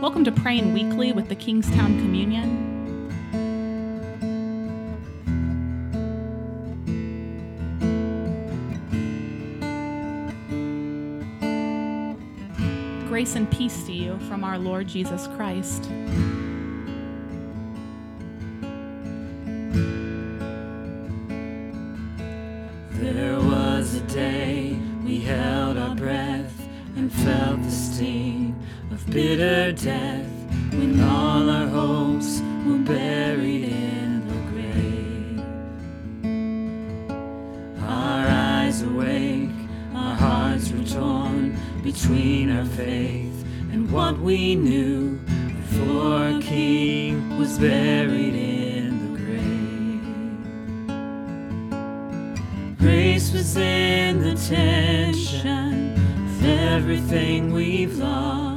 Welcome to Praying Weekly with the Kingstown Communion. Grace and peace to you from our Lord Jesus Christ. Of bitter death when all our hopes were buried in the grave. Our eyes awake, our hearts were torn between our faith and what we knew before our King was buried in the grave. Grace was in the tension of everything we've lost,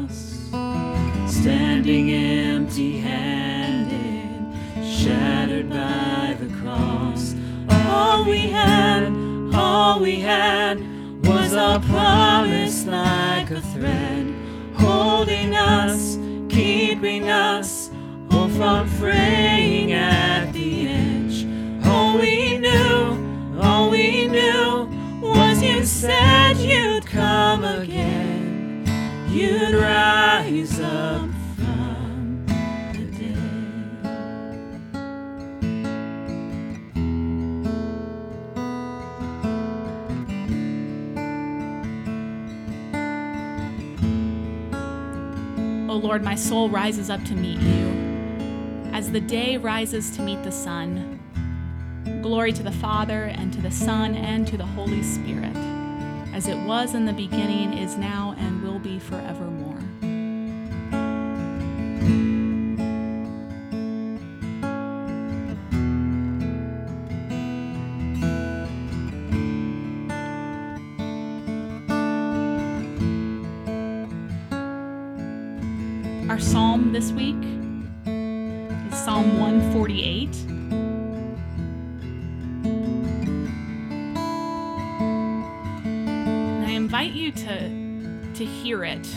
standing empty handed, shattered by the cross. All we had, all we had was a promise like a thread, holding us, keeping us, all from fraying at the edge. All we knew, all we knew was you said you'd come again. You'd rise O Lord, my soul rises up to meet you, as the day rises to meet the sun. Glory to the Father, and to the Son, and to the Holy Spirit, as it was in the beginning, is now, and will be forevermore. Our psalm this week is Psalm 148. And I invite you to to hear it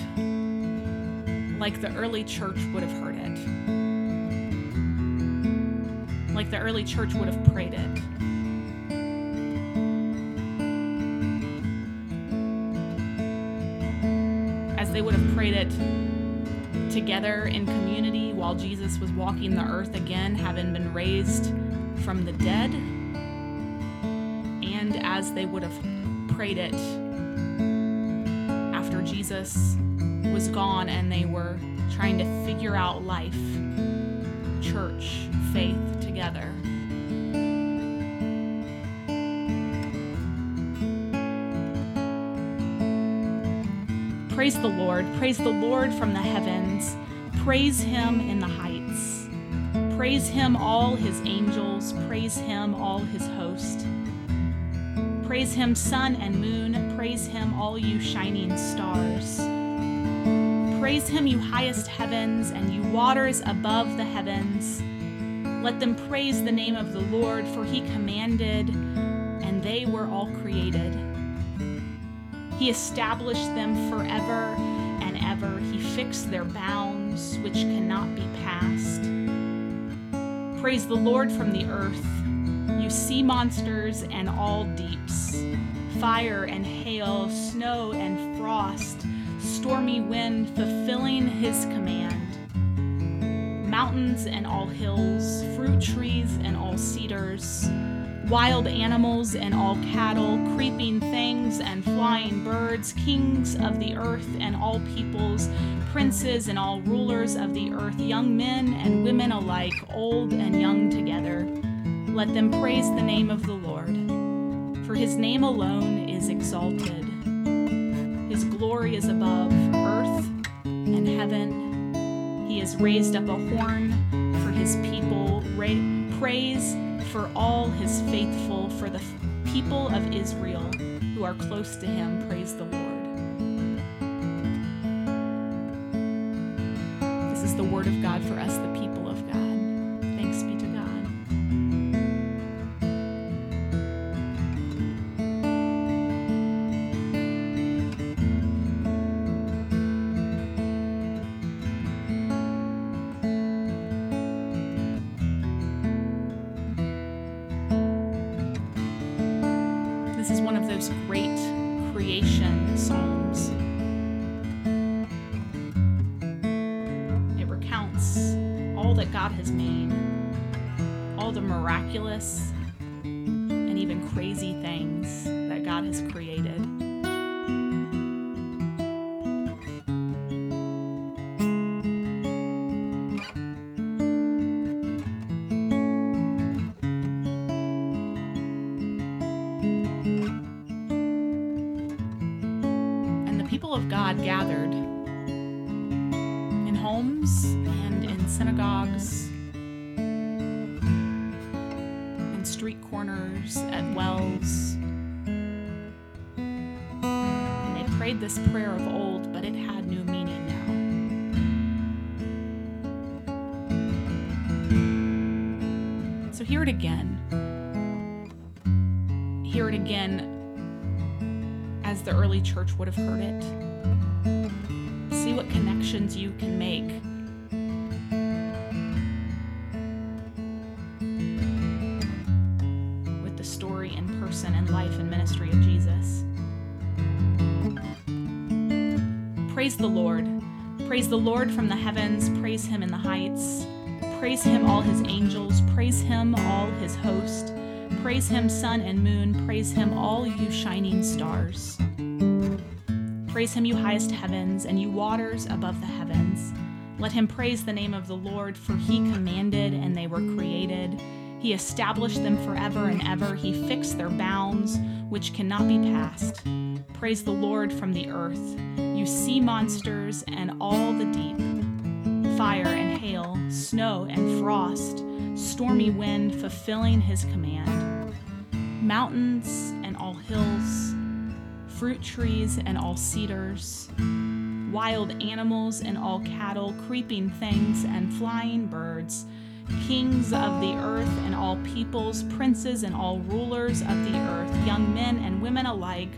like the early church would have heard it. Like the early church would have prayed it. As they would have prayed it together in community while Jesus was walking the earth again, having been raised from the dead, and as they would have prayed it after Jesus was gone and they were trying to figure out life, church, faith together. Praise the Lord. Praise the Lord from the heavens. Praise him in the heights. Praise him, all his angels. Praise him, all his host. Praise him, sun and moon. Praise him, all you shining stars. Praise him, you highest heavens, and you waters above the heavens. Let them praise the name of the Lord, for he commanded, and they were all created. He established them forever and ever. He fixed their bounds, which cannot be passed. Praise the Lord from the earth, you sea monsters and all deeps, fire and hail, snow and frost, stormy wind fulfilling his command. Mountains and all hills, fruit trees and all cedars, wild animals and all cattle, creeping things and flying birds, kings of the earth and all peoples, princes and all rulers of the earth, young men and women alike, old and young together. Let them praise the name of the Lord, for his name alone is exalted. His glory is above earth and heaven. He has raised up a horn for his people, Ra- praise for all his faithful, for the people of Israel who are close to him. Praise the Lord. This is the word of God for us, the people those great creation psalms. It recounts all that God has made, all the miraculous and even crazy things of God gathered in homes and in synagogues, in street corners, at wells. And they prayed this prayer of old, but it had new meaning now. So hear it again. Hear it again as the early church would have heard it. What connections you can make. With the story and person and life and ministry of Jesus. Praise the Lord. Praise the Lord from the heavens. Praise him in the heights. Praise him, all his angels. Praise him, all his host. Praise him, sun and moon. Praise him, all you shining stars. Praise him, you highest heavens, and you waters above the heavens. Let him praise the name of the Lord, for he commanded and they were created. He established them forever and ever. He fixed their bounds, which cannot be passed. Praise the Lord from the earth, you sea monsters and all the deep. Fire and hail, snow and frost, stormy wind fulfilling his command. Mountains and all hills, fruit trees and all cedars, wild animals and all cattle, creeping things and flying birds, kings of the earth and all peoples, princes and all rulers of the earth, young men and women alike,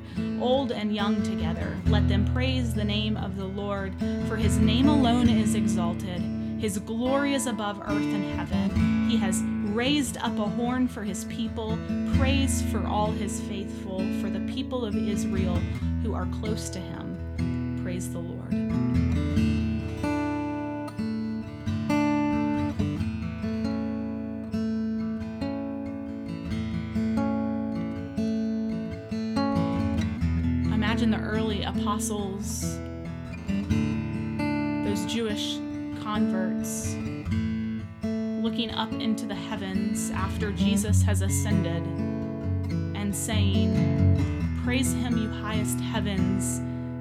old and young together. Let them praise the name of the Lord, for his name alone is exalted. His glory is above earth and heaven. He has raised up a horn for his people, praise for all his faithful, for the people of Israel who are close to him. Praise the Lord. Imagine the early apostles, those Jewish converts up into the heavens after Jesus has ascended and saying, Praise him, you highest heavens,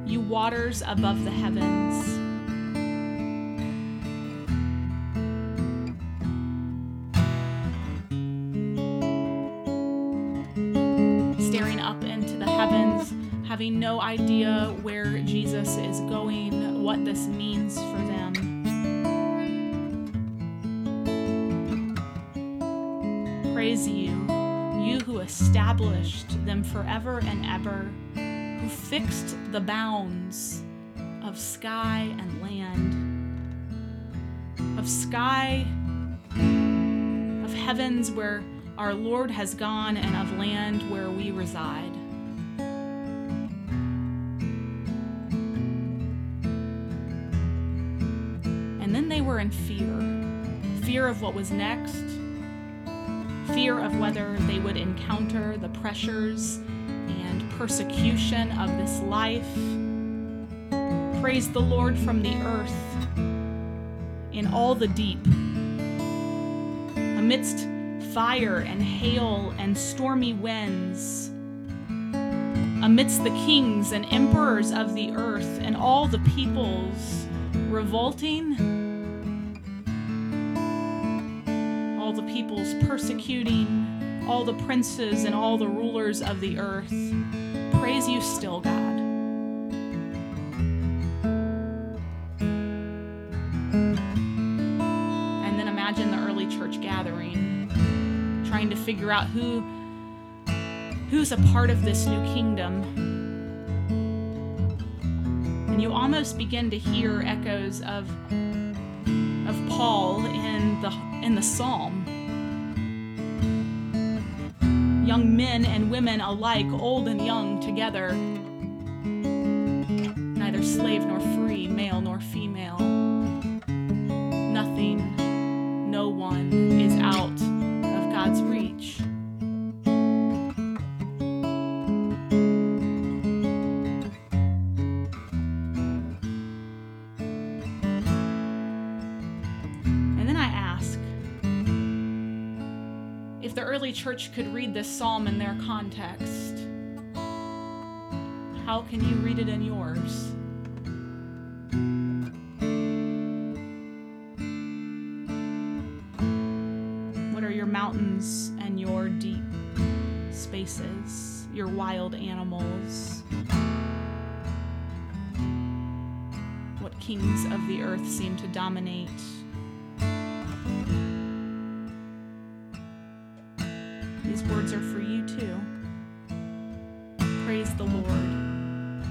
you waters above the heavens. Staring up into the heavens, having no idea where Jesus is going, what this means for them. Praise you, you who established them forever and ever, who fixed the bounds of sky and land, of sky, of heavens where our Lord has gone, and of land where we reside. And then they were in fear fear of what was next fear of whether they would encounter the pressures and persecution of this life. Praise the Lord from the earth in all the deep. Amidst fire and hail and stormy winds, amidst the kings and emperors of the earth and all the peoples revolting persecuting, all the princes and all the rulers of the earth. Praise you still, God. And then imagine the early church gathering, trying to figure out who who's a part of this new kingdom. And you almost begin to hear echoes of of Paul in the in the psalm. Young men and women alike, old and young together, neither slave nor early church could read this psalm in their context, how can you read it in yours? What are your mountains and your deep spaces, your wild animals? What kings of the earth seem to dominate? These words are for you too. Praise the Lord.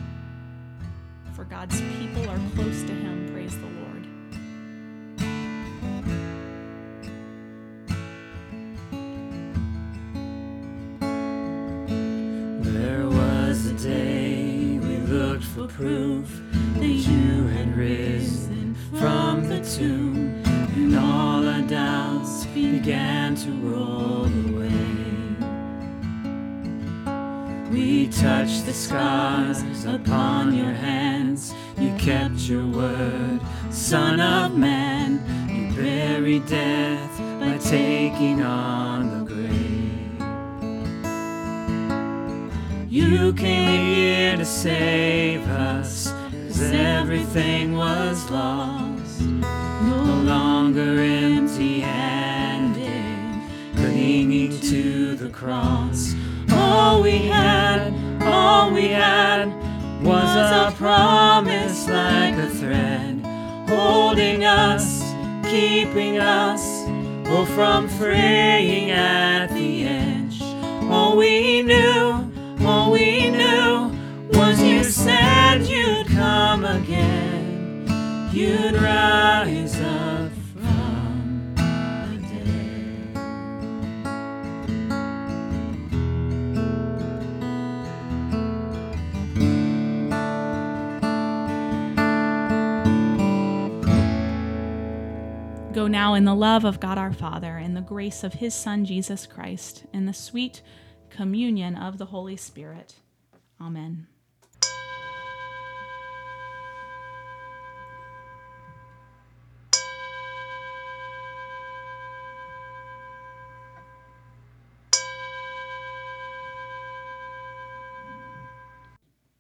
For God's people are close to him. Praise the Lord. There was a day we looked for proof that you had risen from the tomb, and all our doubts began to roll We touched the scars upon your hands. You kept your word, Son of Man. You buried death by taking on the grave. You came here to save us, cause everything was lost. No longer empty handed, clinging to the cross. All we had, all we had was a promise like a thread, holding us, keeping us, oh, from fraying at the edge. All we knew, all we knew was you said you'd come again, you'd rise Go now in the love of God our Father, in the grace of his Son, Jesus Christ, in the sweet communion of the Holy Spirit. Amen.